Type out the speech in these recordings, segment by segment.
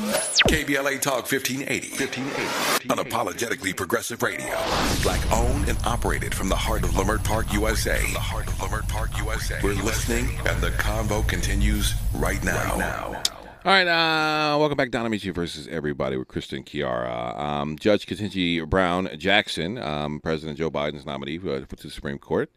KBLA Talk 1580. 1580. Unapologetically progressive radio. Black owned and operated from the heart of Leimert Park, USA. the heart of Leimert Park, USA. We're listening, and the convo continues right now. Right now. All right, uh, welcome back. Don Amiche versus everybody with Kristen Kiara. Um, Judge Ketanji Brown Jackson, um, President Joe Biden's nominee uh, for the Supreme Court,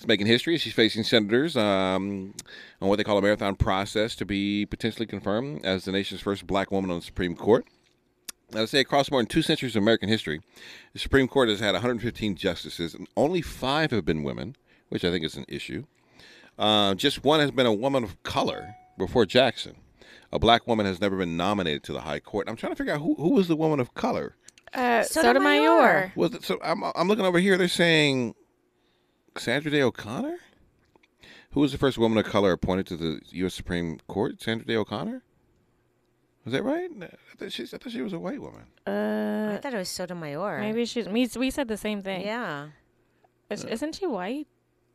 is making history. She's facing senators um, on what they call a marathon process to be potentially confirmed as the nation's first black woman on the Supreme Court. Now, to say across more than two centuries of American history, the Supreme Court has had 115 justices, and only five have been women, which I think is an issue. Uh, just one has been a woman of color before Jackson a black woman has never been nominated to the high court. I'm trying to figure out who who was the woman of color. Uh, Sotomayor. Was it, so I'm I'm looking over here. They're saying Sandra Day O'Connor. Who was the first woman of color appointed to the U.S. Supreme Court? Sandra Day O'Connor. Was that right? I thought she, I thought she was a white woman. Uh, I thought it was Sotomayor. maybe she's. We, we said the same thing. Yeah. Is, isn't she white?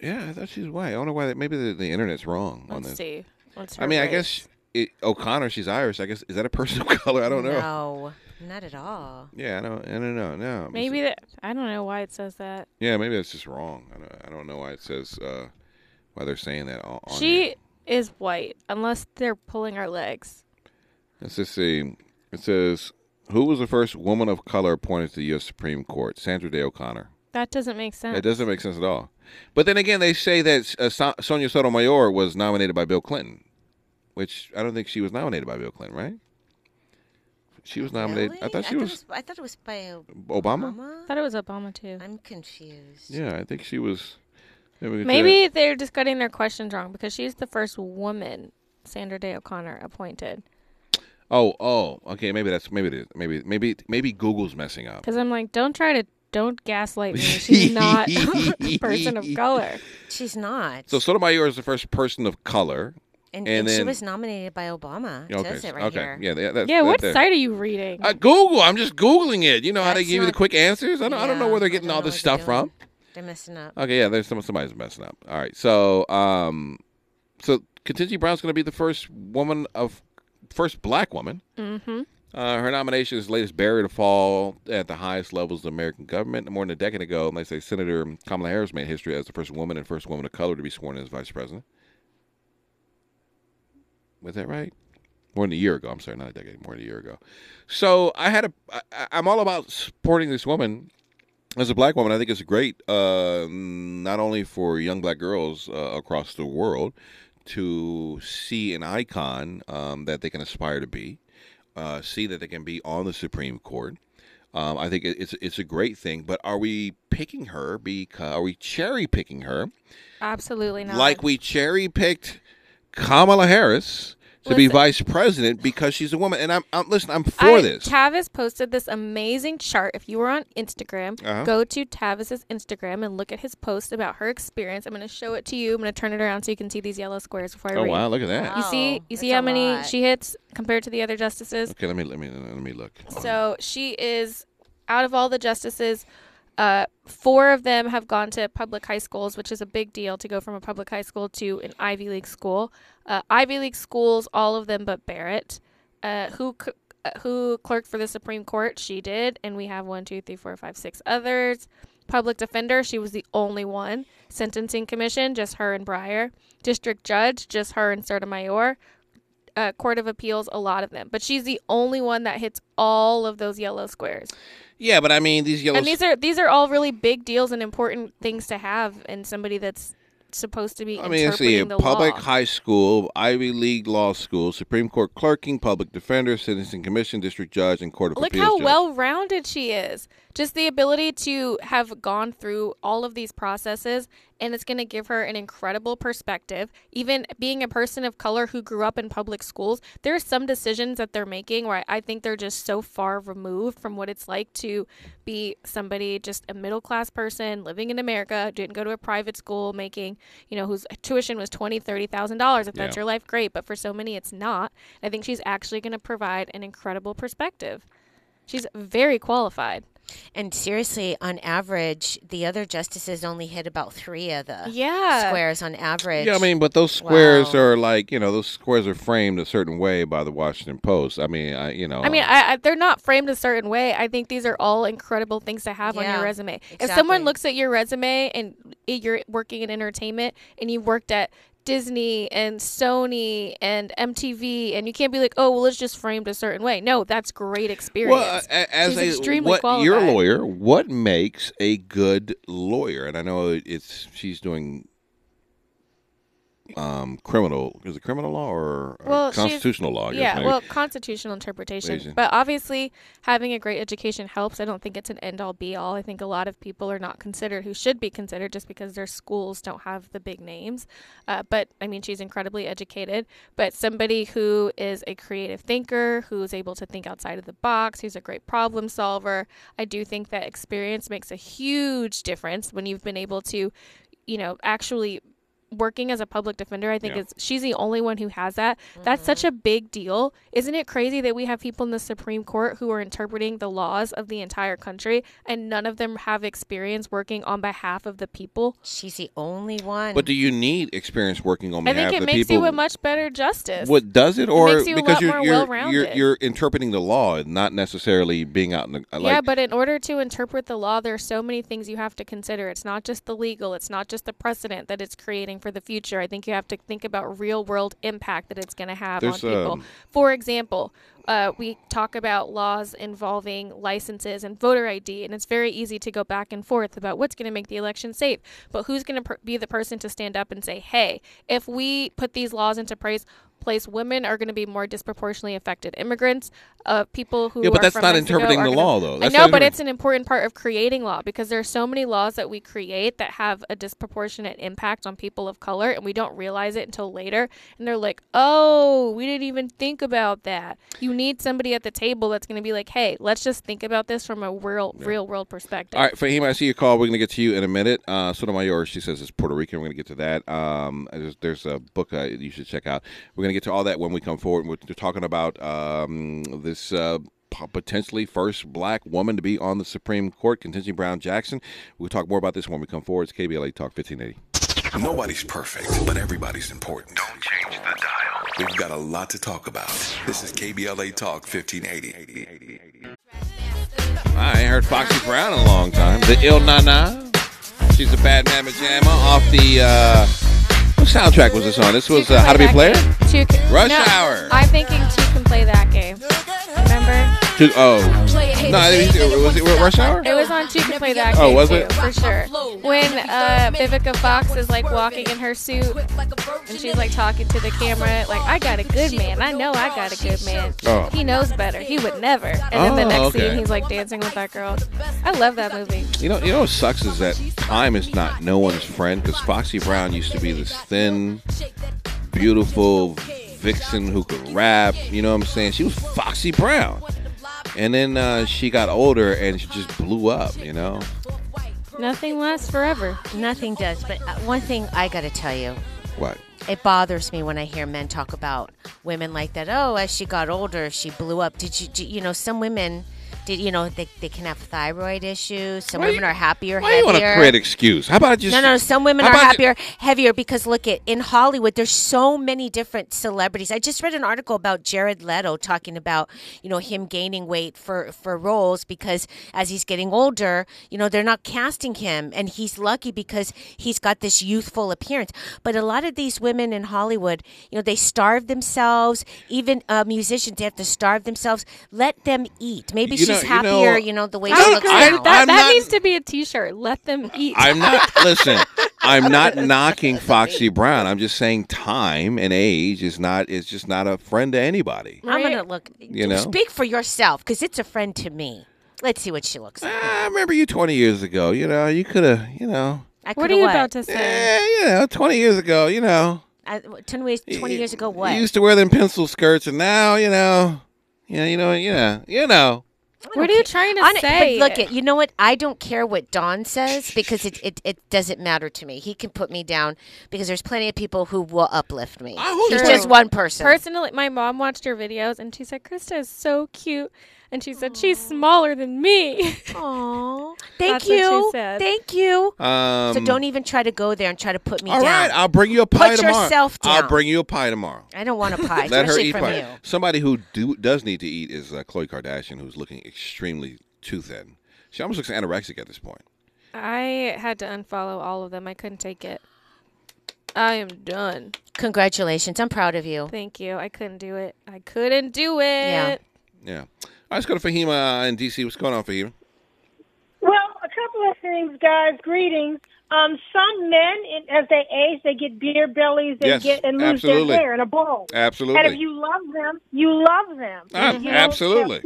Yeah, I thought she was white. I don't know why. That, maybe the, the internet's wrong on Let's this. see. What's I her mean, I race? guess it, O'Connor. She's Irish. I guess is that a person of color? I don't know. No, not at all. Yeah, I don't. I don't know. No. Maybe that. I don't know why it says that. Yeah, maybe that's just wrong. I don't, I don't know why it says uh, why they're saying that on, on she here. is white, unless they're pulling our legs. Let's just see. It says who was the first woman of color appointed to the U.S. Supreme Court? Sandra Day O'Connor. That doesn't make sense. That doesn't make sense at all. But then again, they say that uh, so- Sonia Sotomayor was nominated by Bill Clinton, which I don't think she was nominated by Bill Clinton, right? She was nominated. Really? I thought she it was, I thought it was by O- Obama. Obama. thought it was Obama too. I'm confused. Yeah, I think she was. Maybe, we could say Maybe they're just getting their questions wrong because she's the first woman, Sandra Day O'Connor, appointed. Oh, oh, okay. Maybe that's maybe it is. Maybe maybe maybe Google's messing up. Because I'm like, don't try to, don't gaslight me. She's not a person of color. She's not. So Sotomayor is the first person of color. And, and and she was nominated by Obama. It Okay, it right okay, here. yeah, that, that, Yeah, that what there. site are you reading? Uh, Google. I'm just googling it. You know how they That's give you the quick answers. I don't. I don't know where they're getting all this what they're stuff from. They're messing up. Okay, yeah, there's some somebody's messing up. All right, so um, so Ketanji Brown's going to be the first woman of first black woman. mm-hmm. Uh, her nomination is the latest barrier to fall at the highest levels of the American government. More than a decade ago, and they say Senator Kamala Harris made history as the first woman and first woman of color to be sworn in as vice president. Was that right? More than a year ago. I'm sorry, not a decade. More than a year ago. So I had a. I, I'm all about supporting this woman as a black woman. I think it's great, uh, not only for young black girls uh, across the world to see an icon um, that they can aspire to be, uh, see that they can be on the Supreme Court. Um, I think it's it's a great thing. But are we picking her? Because are we cherry picking her? Absolutely not. like we cherry picked Kamala Harris to be vice president because she's a woman. And I'm, I'm listen, I'm for I, this. Tavis posted this amazing chart. If you were on Instagram, Uh-huh. go to Tavis's Instagram and look at his post about her experience. I'm going to show it to you. I'm going to turn it around so you can see these yellow squares before I oh read. wow, look at that. You see, you see a how many lot. she hits compared to the other justices. Okay, let me let me let me look. So she is out of all the justices. Uh, four of them have gone to public high schools, which is a big deal to go from a public high school to an Ivy League school. Uh, Ivy League schools, all of them but Barrett, uh, who uh, who clerked for the Supreme Court. She did, and we have one, two, three, four, five, six others. Public defender, she was the only one. Sentencing commission, just her and Breyer. District judge, just her and Sotomayor uh, Court of Appeals, a lot of them. But she's the only one that hits all of those yellow squares. Yeah, but I mean these yellow. And these are these are all really big deals and important things to have in somebody that's supposed to be I mean, see, public law. high school, Ivy League law school, Supreme Court clerking, public defender, sentencing commission, district judge, and court of Look appeals. how judge. well rounded she is. Just the ability to have gone through all of these processes, and it's going to give her an incredible perspective. Even being a person of color who grew up in public schools, there are some decisions that they're making where I think they're just so far removed from what it's like to be somebody, just a middle class person living in America, didn't go to a private school, making, you know, whose tuition was twenty, thirty thousand dollars. If that's Yeah. your life, great. But for so many, it's not. I think she's actually going to provide an incredible perspective. She's very qualified. And seriously, on average, the other justices only hit about three of the Yeah. squares on average. Yeah, I mean, but those squares Wow. are like you know those squares are framed a certain way by the Washington Post. I mean, I you know. I mean, I, I, they're not framed a certain way. I think these are all incredible things to have on your resume. If someone looks at your resume and eh, you're working in entertainment and you've worked at Disney and Sony and MTV, and you can't be like, oh, well, it's just framed a certain way. No, that's great experience. Well, a- as She's a extremely what qualified. you're a lawyer, what makes a good lawyer? And I know it's she's doing um criminal is it criminal law or, or Well, constitutional law? Guess, yeah, maybe. well, constitutional interpretation. Amazing. But obviously, having a great education helps. I don't think it's an end all be all. I think a lot of people are not considered who should be considered just because their schools don't have the big names. Uh, but I mean, she's incredibly educated. But somebody who is a creative thinker, who's able to think outside of the box, who's a great problem solver, I do think that experience makes a huge difference when you've been able to, you know, actually working as a public defender i think Yeah. is she's the only one who has that that's such mm-hmm. a big deal isn't it crazy that we have people in the supreme court who are interpreting the laws of the entire country and none of them have experience working on behalf of the people She's the only one. But do you need experience working on behalf of the people? i think it makes people? you a much better justice what does it, or makes you a because lot you're more you're, you're you're interpreting the law and not necessarily being out in the uh, like, yeah, but in order to interpret the law, there are so many things you have to consider. It's not just the legal, it's not just the precedent that it's creating for the future. I think you have to think about real world impact that it's going to have There's, on people. um, For example, uh, we talk about laws involving licenses and voter ID, and it's very easy to go back and forth about what's going to make the election safe. But who's going to per- be the person to stand up and say, hey, if we put these laws into place, place women are going to be more disproportionately affected. Immigrants, uh, people who Yeah, but are that's not Mexico interpreting the gonna- law, though. I know, but it's an important part of creating law because there are so many laws that we create that have a disproportionate impact on people of color, and we don't realize it until later. And they're like, "Oh, we didn't even think about that." You need somebody at the table that's going to be like, "Hey, let's just think about this from a real, real world perspective." All right, Fahim, I see your call. We're going to get to you in a minute. Uh, Sotomayor, she says it's Puerto Rican. We're going to get to that. Um, there's, there's a book uh, you should check out. We're going to get to all that when we come forward. We're talking about um, this uh, potentially first black woman to be on the Supreme Court, Contingency Brown Jackson. We'll talk more about this when we come forward. It's KBLA Talk 1580. Nobody's perfect, but everybody's important. Don't change the dial. We've got a lot to talk about. This is KBLA Talk 1580. I ain't heard Foxy Brown in a long time. The Ill Na Na. She's a bad mamma jamma off the. Uh, what soundtrack was this on? This was uh, How to Be a Player? Two can, Rush no, Hour. I'm thinking two can play that game. Remember? Two, oh. No, it was, was it Rush Hour? It was on Two Can Play That Oh, was too, it? for sure. When uh, Vivica Fox is like walking in her suit and she's like talking to the camera, like I got a good man. I know I got a good man. Oh. He knows better. He would never. And then the Oh, next okay. scene, he's like dancing with that girl. I love that movie. You know, you know what sucks is that time is not no one's friend because Foxy Brown used to be this thin, beautiful vixen who could rap. You know what I'm saying? She was Foxy Brown, and then uh, she got older and she just blew up. You know? Nothing lasts forever. Nothing does. But uh, one thing I got to tell you, What? it bothers me when I hear men talk about women like that. Oh, as she got older, she blew up. Did you, you know, some women, did you know, they, they can have thyroid issues. Some Why women you- are happier, heavier. Why do you want to create excuse? How about just No, no. Some women are happier, heavier because look at in Hollywood. There's so many different celebrities. I just read an article about Jared Leto talking about you know him gaining weight for for roles because as he's getting older, you know they're not casting him, and he's lucky because he's got this youthful appearance. But a lot of these women in Hollywood, you know, they starve themselves. Even uh, musicians, they have to starve themselves. Let them eat. Maybe You know- she's you know- happier. You know, the way I she don't- looks I- now. that I'm that not- needs to be a T-shirt. Let them eat. I'm not listen. I'm not knocking Foxy Brown. I'm just saying time and age is not is just not a friend to anybody. I'm gonna look. You know? speak for yourself because it's a friend to me. Let's see what she looks like. Ah, I remember you 20 years ago. You know, you could have, you know, I what are coulda you about to say? yeah, you know, 20 years ago, you know. I, 20, years, 20 years ago, what? You used to wear them pencil skirts, and now, you know, yeah, you know, yeah, you know. What are you trying to On it- say? But look, it. You know what? I don't care what Don says because it, it it doesn't matter to me. He can put me down because there's plenty of people who will uplift me. Oh, He's just one person. Personally, my mom watched your videos and she said Krista is so cute, and she said she's smaller than me. Aww. Thank That's what she you. said. Thank you. Um, so don't even try to go there and try to put me All down. right, I'll bring you a pie Put tomorrow. yourself I'll bring you a pie tomorrow. I don't want a pie, Let her eat from pie. you. Somebody who do, does need to eat is uh, Khloe Kardashian, who's looking extremely too thin. She almost looks anorexic at this point. I had to unfollow all of them. I couldn't take it. I am done. Congratulations. I'm proud of you. Thank you. I couldn't do it. I couldn't do it. Yeah. Yeah. Let's go to Fahima in D.C. What's going on, Fahima? Well, a couple of things, guys. Greetings. Um, some men, as they age, they get beer bellies, they Yes, get and lose absolutely. their hair in a bowl. Absolutely. And if you love them, you love them. Ah, You don't absolutely.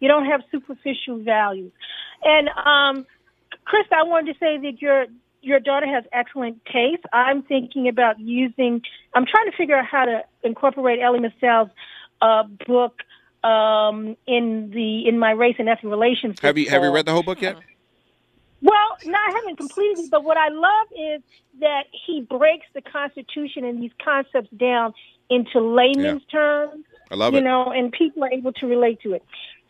You don't have superficial values. And um, Chris, I wanted to say that your your daughter has excellent taste. I'm thinking about using. I'm trying to figure out how to incorporate Elie Mystal's uh, book um, in the in my race and ethnic relations. have you have you read the whole book yet? Well, no, I haven't completed it, but what I love is that he breaks the Constitution and these concepts down into layman's terms, I love you it. know, and people are able to relate to it.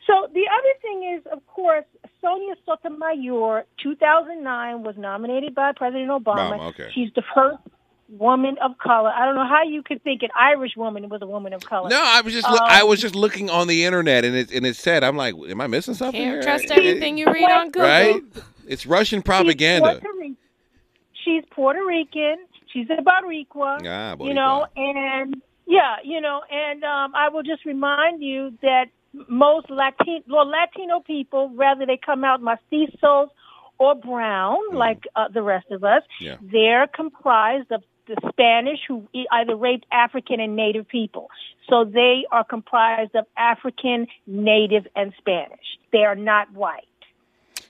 So the other thing is, of course, Sonia Sotomayor, 2009, was nominated by President Obama. Obama, okay. She's the first woman of color. I don't know how you could think an Irish woman was a woman of color. No, I was just look, I was just looking on the internet and it and it said I'm like, am I missing something? Can't here? trust It- it- everything you read on Google. Right? It's Russian propaganda. She's Puerto, Rican. She's Puerto Rican. She's a Boricua. Ah, you know, and yeah, you know, and um, I will just remind you that most Latin, well, Latino people, whether they come out mestizos or brown, like uh, the rest of us, Yeah. they're comprised of the Spanish who e- either raped African and Native people. So they are comprised of African, Native, and Spanish. They are not white.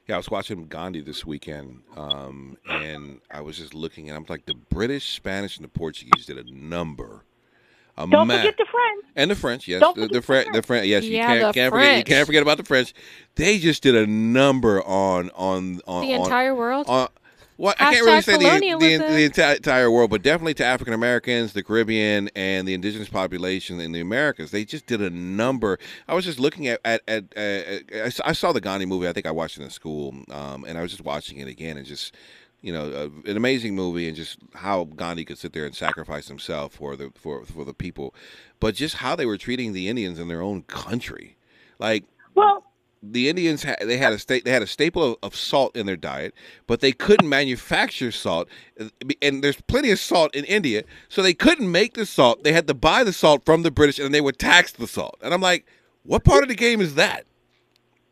Yeah, I was watching Gandhi this weekend, um, and I was just looking, and I'm like, the British, Spanish, and the Portuguese did a number. A Don't ma- forget the French. and the French, yes, Don't the, the, forget the French, the French, yes, you Yeah, can't, the can't forget, you can't forget about the French. They just did a number on on on The on- entire world? On, well, I can't really say the, the, the entire, entire world, but definitely to African Americans, the Caribbean, and the indigenous population in the Americas. They just did a number. I was just looking at at, at, uh, I saw- I saw the Gandhi movie. I think I watched it in school, um, and I was just watching it again, and just you know, uh, an amazing movie, and just how Gandhi could sit there and sacrifice himself for the for for the people, but just how they were treating the Indians in their own country, like Well, the Indians had they had a state they had a staple of, of salt in their diet, but they couldn't manufacture salt, and there's plenty of salt in India, so they couldn't make the salt. They had to buy the salt from the British, and they would tax the salt. And I'm like, what part of the game is that?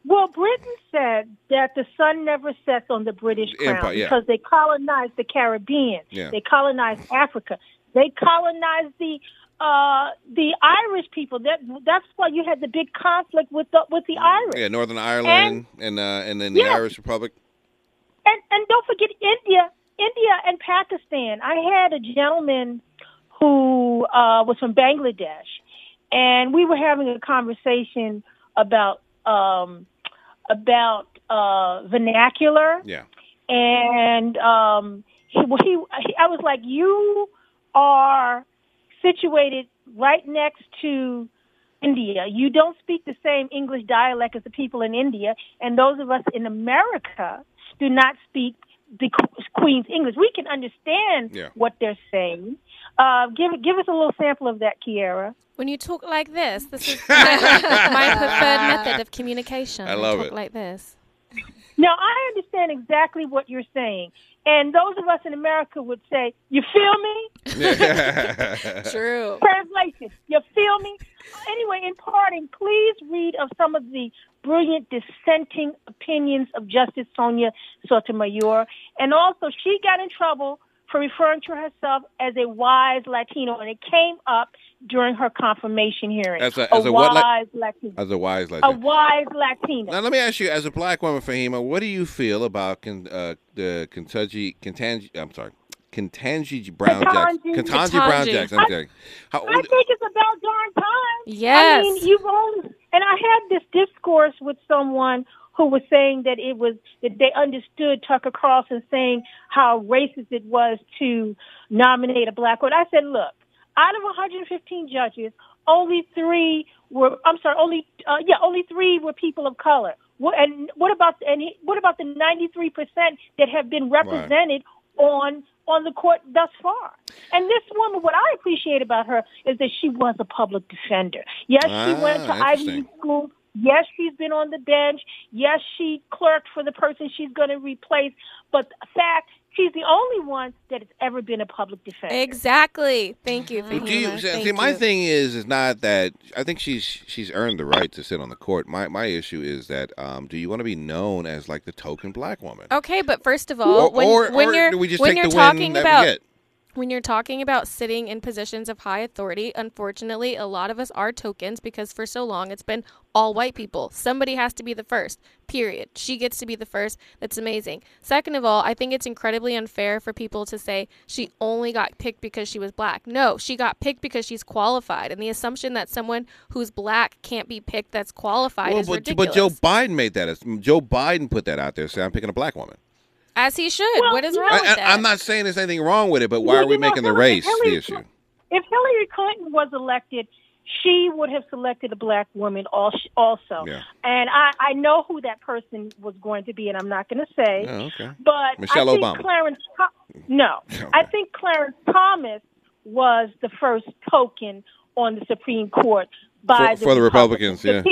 Well, Britain said that the sun never sets on the British crown Empire, yeah. because they colonized the Caribbean. Yeah. They colonized Africa. They colonized the uh, the Irish people. That that's why you had the big conflict with the with the Irish. Yeah, Northern Ireland and uh, and then the. Irish Republic. And and don't forget India, India and Pakistan. I had a gentleman who uh, was from Bangladesh, and we were having a conversation about um, about uh, vernacular. Yeah, and um, he, he, he, I was like, you are situated right next to India. You don't speak the same English dialect as the people in India, and those of us in America do not speak the Queen's English. We can understand Yeah. what they're saying. Uh, give give us a little sample of that, Kiera. When you talk like this, this is my, my preferred method of communication. I love talk it. like this. Now, I understand exactly what you're saying. And those of us in America would say, You feel me? True. Translation. You feel me? Anyway, in parting, please read of some of the brilliant dissenting opinions of Justice Sonia Sotomayor. And also, she got in trouble for referring to herself as a wise Latino, and it came up during her confirmation hearing. As a- as a what, wise like- Latino. as a wise Latina. A wise Latina. Now let me ask you, as a black woman, Fahima, what do you feel about Ken, uh, the Kentucky, Kentangi, I'm sorry, Kentangi Brown Jackson, Ketanji. Kentangi Brown Jackson. I'm sorry. How, I think it's about darn time. Yes. I mean, you've only, and I had this discourse with someone who was saying that it was that they understood Tucker Carlson saying how racist it was to nominate a black woman. I said, look, out of 115 judges, only three were. I'm sorry, only uh, yeah, only three were people of color. What, and what about and he, what about the 93 percent that have been represented right. on on the court thus far? And this woman, what I appreciate about her is that she was a public defender. Yes, ah, she went to Ivy League school. Yes, she's been on the bench. Yes, she clerked for the person she's going to replace. But the fact she's the only one that has ever been a public defender. Exactly. Thank you. Thank you. you see, my you. thing is is not that I think she's she's earned the right to sit on the court. My my issue is that um, do you want to be known as like the token black woman? Okay, but first of all, or, when, or, when or you're we just when take you're the talking win about when you're talking about sitting in positions of high authority, unfortunately, a lot of us are tokens because for so long it's been all white people. Somebody has to be the first, period. She gets to be the first. That's amazing. Second of all, I think it's incredibly unfair for people to say she only got picked because she was black. No, she got picked because she's qualified. And the assumption that someone who's black can't be picked that's qualified well, is but, ridiculous. But Joe Biden made that. Joe Biden put that out there, saying I'm picking a black woman. As he should. Well, what is wrong I, with that? I, am not saying there's anything wrong with it, but why Well, are we know, making the race Hillary the issue? If Hillary Clinton was elected, she would have selected a black woman also. Yeah. And I, I know who that person was going to be, and I'm not going to say. Oh, okay. But Michelle I think Obama. Clarence, no, Okay. I think Clarence Thomas was the first token on the Supreme Court by For- for the Republicans, yeah.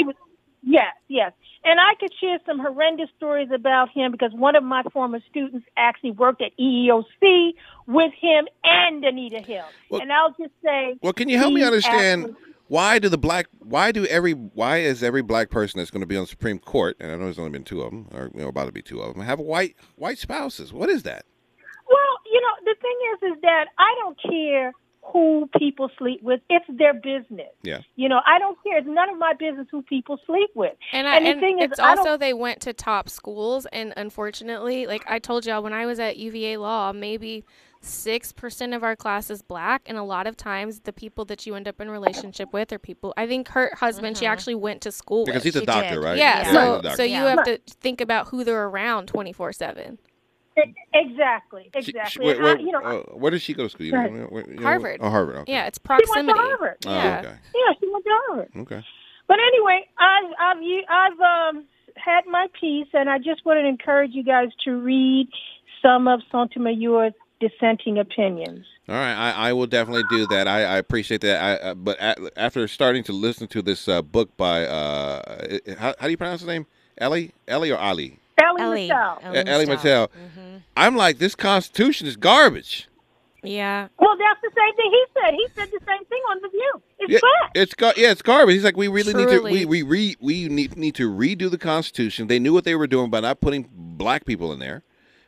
Yes, yes. And I could share some horrendous stories about him because one of my former students actually worked at EEOC with him and Anita Hill. Well- and I'll just say, Well, can you help me understand actually- why do the black why do every why is every black person that's going to be on the Supreme Court and I know there's only been two of them or you know about to be two of them have white white spouses? What is that? Well, you know, the thing is, is that I don't care who people sleep with. It's their business. Yeah. You know, I don't care. It's none of my business who people sleep with. And, I, the and thing it's is, also they went to top schools, and unfortunately, like I told y'all, when I was at UVA Law, maybe. 6% of our class is black and a lot of times the people that you end up in relationship with are people i think her husband mm-hmm. she actually went to school because with. he's a she doctor did. right yeah, yeah. so, yeah. so you have to think about who they're around 24 7 Exactly, exactly. She, she, where, I, you know, uh, where did she go to school? Where, you know, Harvard. oh, Harvard. Okay. Yeah, it's proximity. She went to Harvard. Oh, yeah. Okay. yeah, she went to Harvard. Okay. But anyway, I've I've I've um, had my piece, and I just want to encourage you guys to read some of Sotomayor's dissenting opinions. All right, I, I will definitely do that. I, I appreciate that. I, uh, but at, after starting to listen to this uh, book by uh, how, how, do you pronounce his name? Ellie, Ellie or Ali? Ellie, Elie Mystal. Ellie, Elie Mystal. Mm-hmm. I'm like, this Constitution is garbage. Yeah, Well, that's the same thing he said. He said the same thing on the View. It's Yeah, trash. it's gar- yeah, it's garbage. He's like, we really need to we we re- we need need to redo the Constitution. They knew what they were doing by not putting black people in there.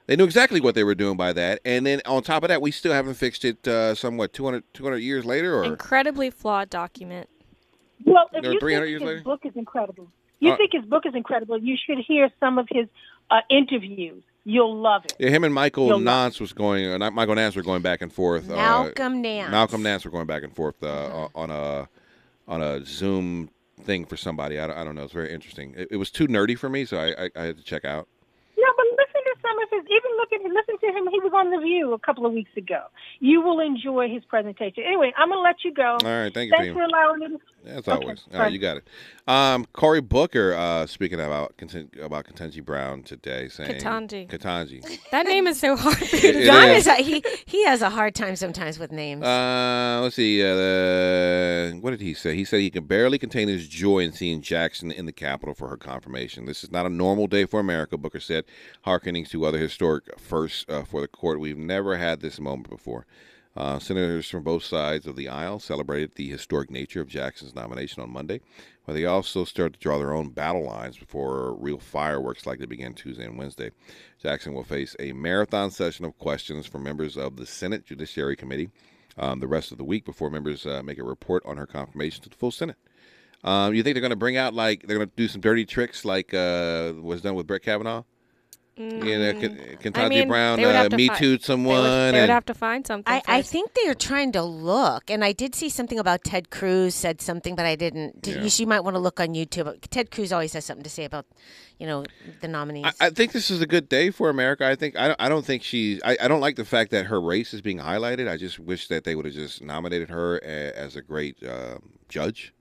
They knew exactly what they were doing by that. And then on top of that, we still haven't fixed it. Uh, somewhat 200, 200 years later, or incredibly flawed document. Well, if you think years his later? book is incredible, you Uh, think his book is incredible, you should hear some of his uh, interviews. You'll love it. yeah, him and Michael You'll- Nance was going. Uh, Michael Nance were going back and forth. Uh, Malcolm Nance. Malcolm Nance were going back and forth uh, on a on a Zoom thing for somebody. I don't, I don't know. It's very interesting. It, it was too nerdy for me, so I, I, I had to check out. Yeah, but listen to some of his. Even look at listen to him. He was on the View a couple of weeks ago. You will enjoy his presentation. Anyway, I'm gonna let you go. All right, thank you, Thanks Tina. for allowing me. to... As Okay, always. All right, you got it. Um, Cory Booker uh, speaking about Conten- about Ketanji Brown today, saying Ketanji. Ketanji. That name is so hard for you to It Don is. is a, he he has a hard time sometimes with names. Uh, let's see. Uh, what did he say? He said he can barely contain his joy in seeing Jackson in the Capitol for her confirmation. This is not a normal day for America, Booker said, hearkening to other historic firsts uh, for the court. We've never had this moment before. Uh, senators from both sides of the aisle celebrated the historic nature of Jackson's nomination on Monday, but they also started to draw their own battle lines before real fireworks likely begin Tuesday and Wednesday. Jackson will face a marathon session of questions from members of the Senate Judiciary Committee um, the rest of the week before members uh, make a report on her confirmation to the full Senate. Um, you think they're going to bring out like they're going to do some dirty tricks like uh, was done with Brett Kavanaugh? You know, K- Kentucky I mean, Brown they would have uh, to me fi- too'd They someone. would, they would have to find something. I, I think they are trying to look, and I did see something about Ted Cruz said something, but I didn't. Did, Yeah. you, you might want to look on YouTube. Ted Cruz always has something to say about, you know, the nominees. I, I think this is a good day for America. I think I don't, I don't think she. I, I don't like the fact that her race is being highlighted. I just wish that they would have just nominated her a, as a great uh, judge,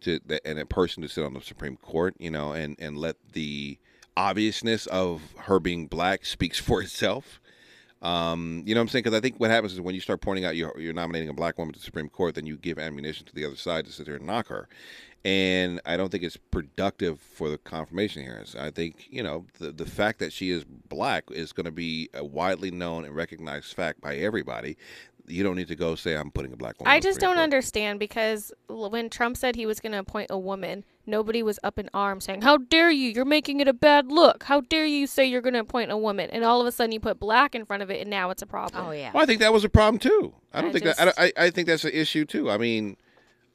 to that- and a person to sit on the Supreme Court. You know, and and let the obviousness of her being black speaks for itself. Um, you know what I'm saying? Because I think what happens is when you start pointing out you're, you're nominating a black woman to the Supreme Court, then you give ammunition to the other side to sit there and knock her. And I don't think it's productive for the confirmation hearings. I think, you know, the, the fact that she is black is going to be a widely known and recognized fact by everybody. You don't need to go say, I'm putting a black woman I just don't Court." understand because when Trump said he was going to appoint a woman, nobody was up in arms saying, "How dare you? You're making it a bad look. How dare you say you're going to appoint a woman?" And all of a sudden, you put black in front of it, and now it's a problem. oh yeah. Well, I think that was a problem too. I don't I think just- that. I, I I think that's an issue too. I mean,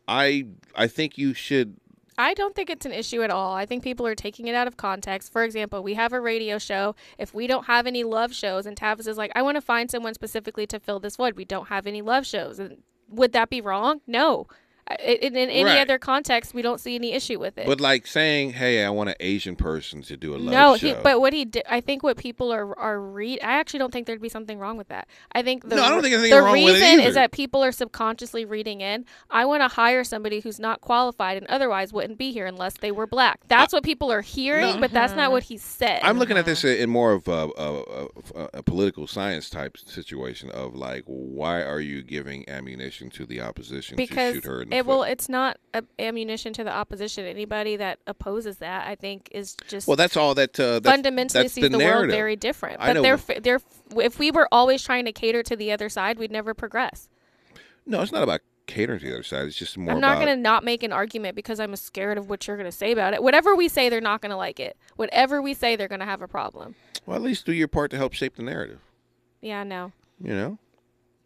I I think you should. I don't think it's an issue at all. I think people are taking it out of context. For example, we have a radio show. If we don't have any love shows, and Tavis is like, I want to find someone specifically to fill this void, we don't have any love shows. And would that be wrong? No. I- In, in any Right. other context, we don't see any issue with it. But like saying, "Hey, I want an Asian person to do a love no, show." he, but what he did, I think what people are are read. I actually don't think there'd be something wrong with that. I think the No, I don't think there's the anything wrong with it reason either. is that people are subconsciously reading in. I want to hire somebody who's not qualified and otherwise wouldn't be here unless they were black. That's what people are hearing, No. but that's not what mm-hmm. he said. I'm looking at this mm-hmm. in more of a, a, a, a political science type situation of like, why are you giving ammunition to the opposition because to shoot her in the it well, it's not a, ammunition to the opposition. Anybody that opposes that, I think, is just well, that's all that. Uh, that's, fundamentally that's sees the, the, world very different. But they're they're if we were always trying to cater to the other side, we'd never progress. No, it's not about catering to the other side. It's just more I'm not going to not make an argument because I'm scared of what you're going to say about it. Whatever we say, they're not going to like it. Whatever we say, they're going to have a problem. Well, at least do your part to help shape the narrative. Yeah, no. You know.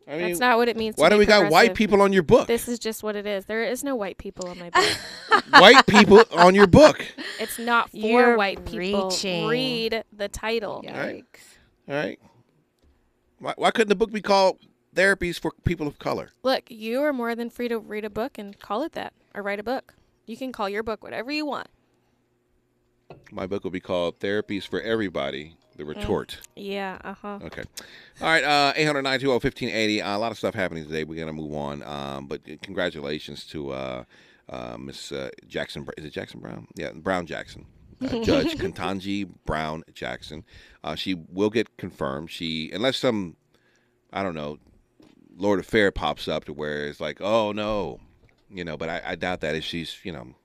I mean, That's not what it means to why do be we got white people on your book? This is just what it is. There is no white people on my book. white people on your book. it's not for You're white people. reaching. Read the title. Right. All right. Why, why couldn't the book be called "Therapies for People of Color"? Look, you are more than free to read a book and call it that or write a book. You can call your book whatever you want. My book will be called "Therapies for Everybody." The Mm. retort. Yeah, uh huh. Okay. All right. Uh, 800 1580 uh, A lot of stuff happening today. We're going to move on. Um, but congratulations to uh, uh, Miss uh, Jackson. Is it Jackson Brown? Yeah, Brown Jackson. Uh, Judge Kentanji Brown Jackson. Uh, she will get confirmed. She, unless some, I don't know, Lord Affair pops up to where it's like, oh no, you know. But I, I doubt that if she's, you know,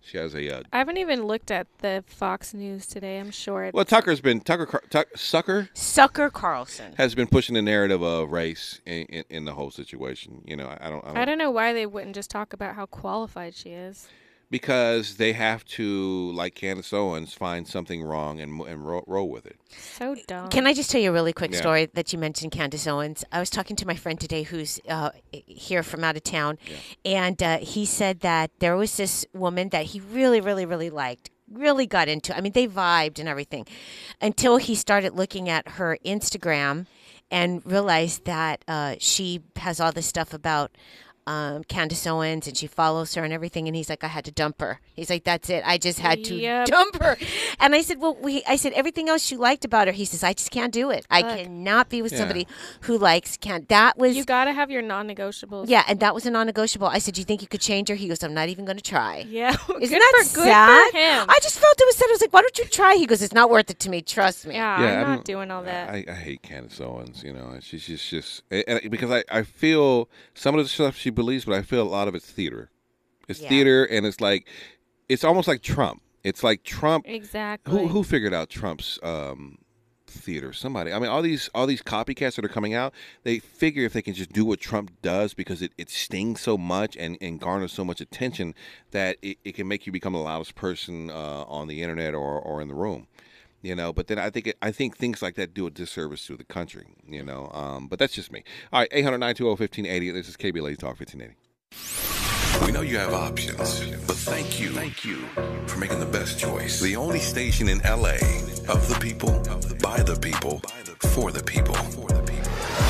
she has a. Uh, I haven't even looked at the Fox News today. I'm sure it's well, Tucker's been Tucker Car- Tuck, Sucker Sucker Carlson. has been pushing the narrative of race in, in, in the whole situation. You know, I don't, I don't, I don't know why they wouldn't just talk about how qualified she is. Because they have to, like Candace Owens, find something wrong and and roll, roll with it. So dumb. Can I just tell you a really quick Yeah. story that you mentioned, Candace Owens? I was talking to my friend today who's uh, here from out of town, and uh, he said that there was this woman that he really, really, really liked, really got into. I mean, they vibed and everything until he started looking at her Instagram and realized that uh, she has all this stuff about. Um, Candace Owens and she follows her and everything and he's like I had to dump her he's like that's it I just had to Yep. dump her and I said well we I said everything else you liked about her he says I just can't do it I Look. cannot be with Yeah. somebody who likes can't that was you got to have your non-negotiables. yeah and that was a non-negotiable I said you think you could change her he goes I'm not even going to try Yeah. isn't good that for, good sad for him. I just felt it was sad I was like why don't you try he goes it's not worth it to me trust me yeah, Yeah, I'm I'm- not doing all that. I, I hate Candace Owens. You know, she's just just and, and- because I, I feel some of the stuff she believes, but I feel a lot of it's theater. It's Yeah. theater, and it's like it's almost like Trump. It's like Trump. exactly. Who who figured out Trump's um, theater? Somebody. I mean, all these all these copycats that are coming out, they figure if they can just do what Trump does because it, it stings so much and, and garners so much attention that it, it can make you become the loudest person uh, on the internet or, or in the room. You know, but then I think it, I think things like that do a disservice to the country. You know, um, but that's just me. All right, eight hundred nine two zero fifteen eighty. This is KBLA Talk fifteen eighty. We know you have options, but thank you, thank you for making the best choice. The only station in LA of the people, by the people, for the people.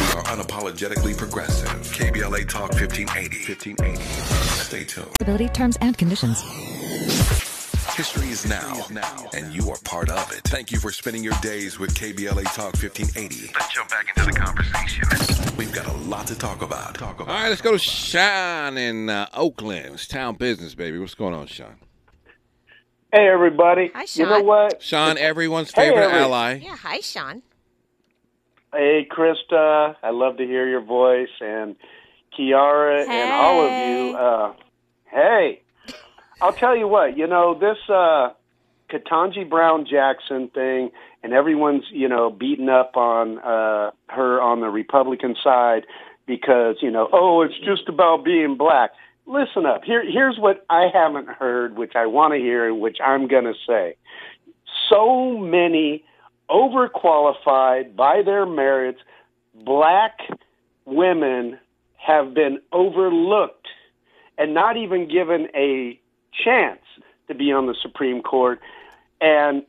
We are unapologetically progressive. KBLA Talk 1580. 1580. Stay tuned. Ability terms and conditions. History is now, and you are part of it. Thank you for spending your days with KBLA Talk 1580. Let's jump back into the conversation. We've got a lot to talk about. Talk about. right, let's go to Sean in uh, Oakland. It's town business, baby. What's going on, Sean? Hey, everybody. Hi, Sean. You know Sean. what? Sean, everyone's favorite Eric. ally. Yeah, hi, Sean. Hey, Krista. I love to hear your voice. And Kiara and all of you. Uh, hey, I'll tell you what, you know, this uh, Ketanji Brown Jackson thing, and everyone's, you know, beating up on uh, her on the Republican side because, you know, oh, it's just about being black. Listen up. Here, here's what I haven't heard, which I want to hear, which I'm going to say. So many overqualified by their merits black women have been overlooked and not even given a chance to be on the Supreme Court. And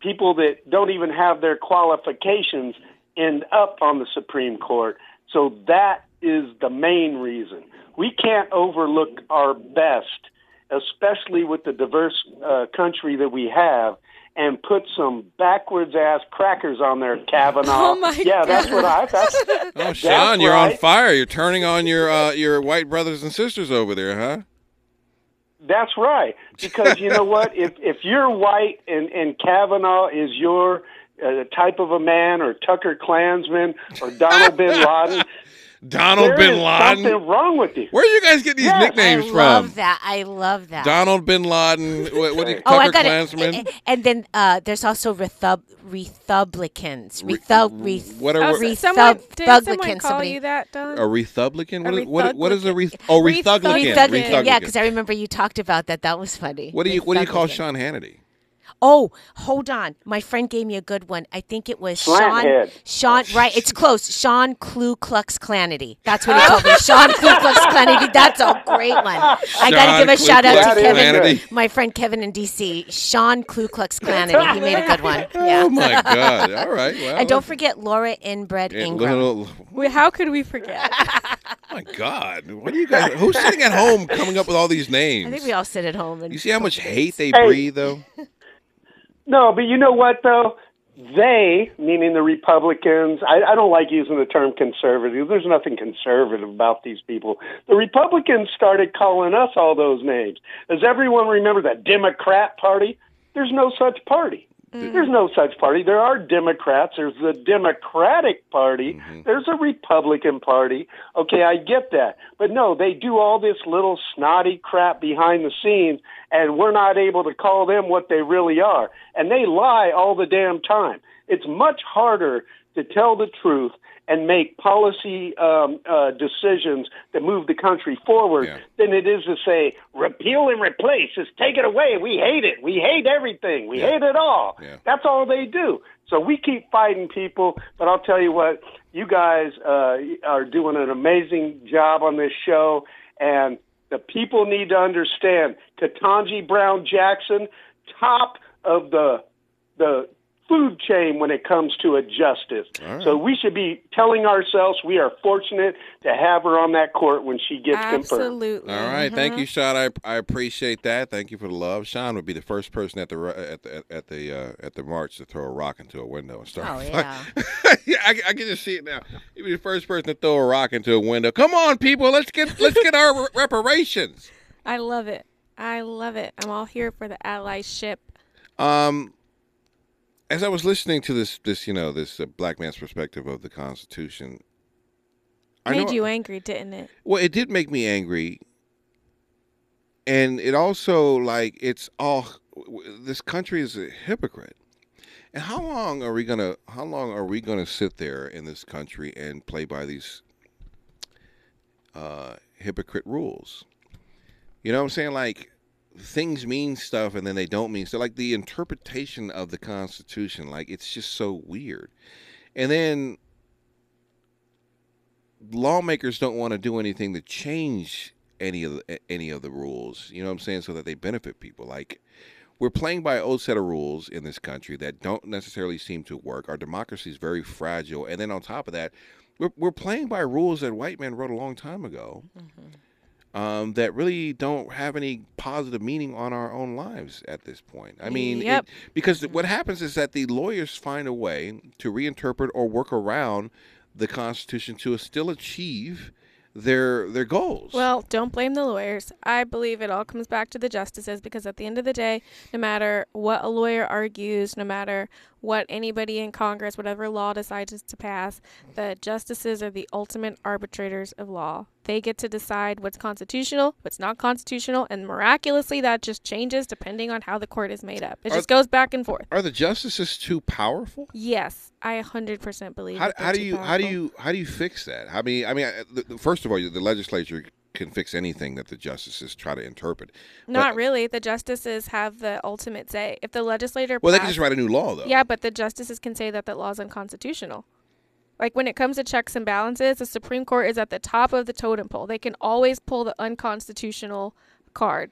people that don't even have their qualifications end up on the Supreme Court. So that is the main reason. We can't overlook our best, especially with the diverse uh, country that we have, and put some backwards ass crackers on there, Kavanaugh. Oh, my yeah, that's what I. That's, Oh, Sean, you're on fire. You're turning on your uh, your white brothers and sisters over there, huh? That's right. Because you know what? If if you're white and and Kavanaugh is your uh, type of a man, or Tucker Klansman, or Donald Bin Laden, Donald there Bin Laden. something wrong with you. Where do you guys get these Yes, nicknames I from? I love that. I love that. Donald Bin Laden. What, what do you, oh, I got Klansman? it. And then uh, there's also Rethub- Republicans. Re- Rethub- Reth- what are Oh, we- someone, did someone call somebody- you that, Don? A Rethublican? What, A is, what, what is a re- oh Rethublican? Rethublican. Rethublican. Yeah, because I remember you talked about that. That was funny. What do you what do you call Sean Hannity? Oh, hold on. My friend gave me a good one. I think it was Sean. Slanthead. Sean, right? It's close. Sean Klu Klux Klanity. That's what he told me. Sean Klu Klux Klanity. That's a great one. I got to give a Ku shout out to Kevin, Klanity. my friend Kevin in DC. Sean Klu Klux Klanity. He made a good one. Yeah. Oh my God! All right. Well, And don't forget Laura Inbred Yeah, Ingraham. little- Wait, how could we forget? oh my God! What are you guys? Who's sitting at home coming up with all these names? I think we all sit at home and you see how much hate they Hey. breathe, though. No, but you know what though? They, meaning the Republicans, I, I don't like using the term conservative. There's nothing conservative about these people. The Republicans started calling us all those names. Does everyone remember the Democrat Party? There's no such party. Mm-hmm. There's no such party. There are Democrats. There's the Democratic Party. Mm-hmm. There's a Republican Party. Okay, I get that. But no, they do all this little snotty crap behind the scenes, and we're not able to call them what they really are. And they lie all the damn time. It's much harder to tell the truth and make policy um, uh, decisions that move the country forward Yeah. than it is to say repeal and replace. Just take it away. We hate it. We hate everything. We hate it all. Yeah. That's all they do. So we keep fighting people. But I'll tell you what, you guys uh, are doing an amazing job on this show, and the people need to understand. Ketanji Brown Jackson, top of the the food chain when it comes to a justice. So we should be telling ourselves we are fortunate to have her on that court when she gets confirmed. Absolutely. All right, thank you, Sean. I, I appreciate that. Thank you for the love. Sean would be the first person at the at the at the uh, at the march to throw a rock into a window and start. Oh, yeah. yeah, I, I can just see it now. He'd be the first person to throw a rock into a window. Come on, people, let's get let's get our reparations. I love it. I love it. I'm all here for the allyship. Um, as I was listening to this this you know this uh, black man's perspective of the Constitution, I Made know- you angry, didn't it? Well, it did make me angry, and it also like it's all this country is a hypocrite. And how long are we gonna? How long are we gonna sit there in this country and play by these uh, hypocrite rules? You know what I'm saying? Like things mean stuff and then they don't mean so. Like the interpretation of the Constitution, like it's just so weird. And then lawmakers don't want to do anything to change any of the, any of the rules. You know what I'm saying? So that they benefit people. Like we're playing by an old set of rules in this country that don't necessarily seem to work. Our democracy is very fragile, and then on top of that, we're we're playing by rules that white men wrote a long time ago. Mm-hmm. Um, that really don't have any positive meaning on our own lives at this point. I mean, it- because what happens is that the lawyers find a way to reinterpret or work around the Constitution to still achieve their their goals. Well, don't blame the lawyers. I believe it all comes back to the justices because at the end of the day, no matter what a lawyer argues, no matter what anybody in Congress, whatever law decides to pass, the justices are the ultimate arbitrators of law. They get to decide what's constitutional, what's not constitutional, and miraculously that just changes depending on how the court is made up. It Are- just goes back and forth. are the justices too powerful? Yes, I 100% believe How, how do you how do you how do you fix that? I mean, I mean, first of all, the legislature can fix anything that the justices try to interpret. Not But- really. The justices have the ultimate say. If the legislator Well, they can just write a new law, though. Yeah, but the justices can say that that law is unconstitutional. Like when it comes to checks and balances, the Supreme Court is at the top of the totem pole. They can always pull the unconstitutional card.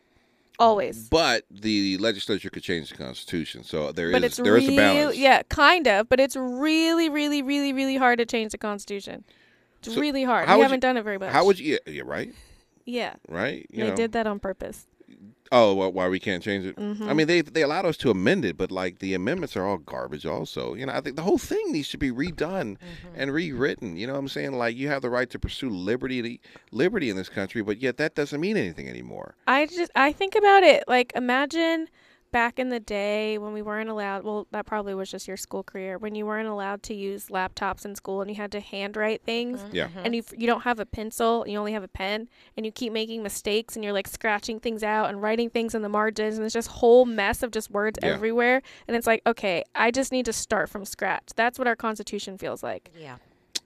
Always. But the legislature could change the Constitution, so there is But it's there is a balance. yeah, kind of. But it's really, really, really, really hard to change the Constitution. It's So really hard. We haven't you- done it very much. How would you? Yeah, right, Yeah, right. You they know. did that on purpose. Oh, well, why we can't change it? Mm-hmm. I mean, they they allowed us to amend it, but like the amendments are all garbage. Also, you know, I think the whole thing needs to be redone Mm-hmm. and rewritten. You know what I'm saying? Like you have the right to pursue liberty, liberty in this country, but yet that doesn't mean anything anymore. I just I think about it like imagine back in the day when we weren't allowed well that probably was just your school career when you weren't allowed to use laptops in school and you had to handwrite things mm-hmm. Yeah. and you you don't have a pencil you only have a pen and you keep making mistakes and you're like scratching things out and writing things in the margins and it's just whole mess of just words Yeah. everywhere and it's like okay I just need to start from scratch that's what our constitution feels like Yeah.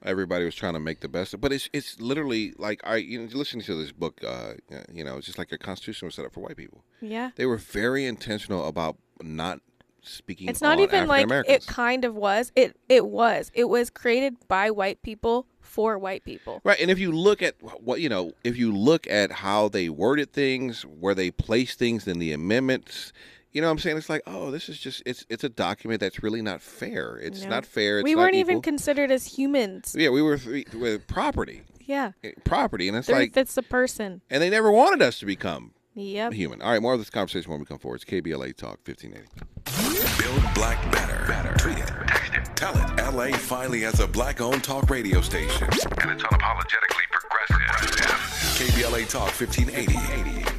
Everybody was trying to make the best, of but it's it's literally like I you know listening to this book, uh, you know, it's just like the Constitution was set up for white people. yeah They were very intentional about not speaking. it's not even like it kind of was it it was it was created by white people for white people Right, and if you look at what you know, if you look at how they worded things, where they placed things in the amendments, you know, what I'm saying it's like, oh, this is just it's it's a document that's really not fair. It's No. not fair. It's we not weren't even considered as humans. yeah, we were th- with property, Yeah. eh, property, and it's Third like, fifths a person. and they never wanted us to become Yep. human. All right, more of this conversation when we come forward. It's KBLA Talk 1580. Build black better. better. Tweet it. Text it. Tell it. LA finally has a black owned talk radio station. And it's unapologetically progressive. KBLA Talk 1580.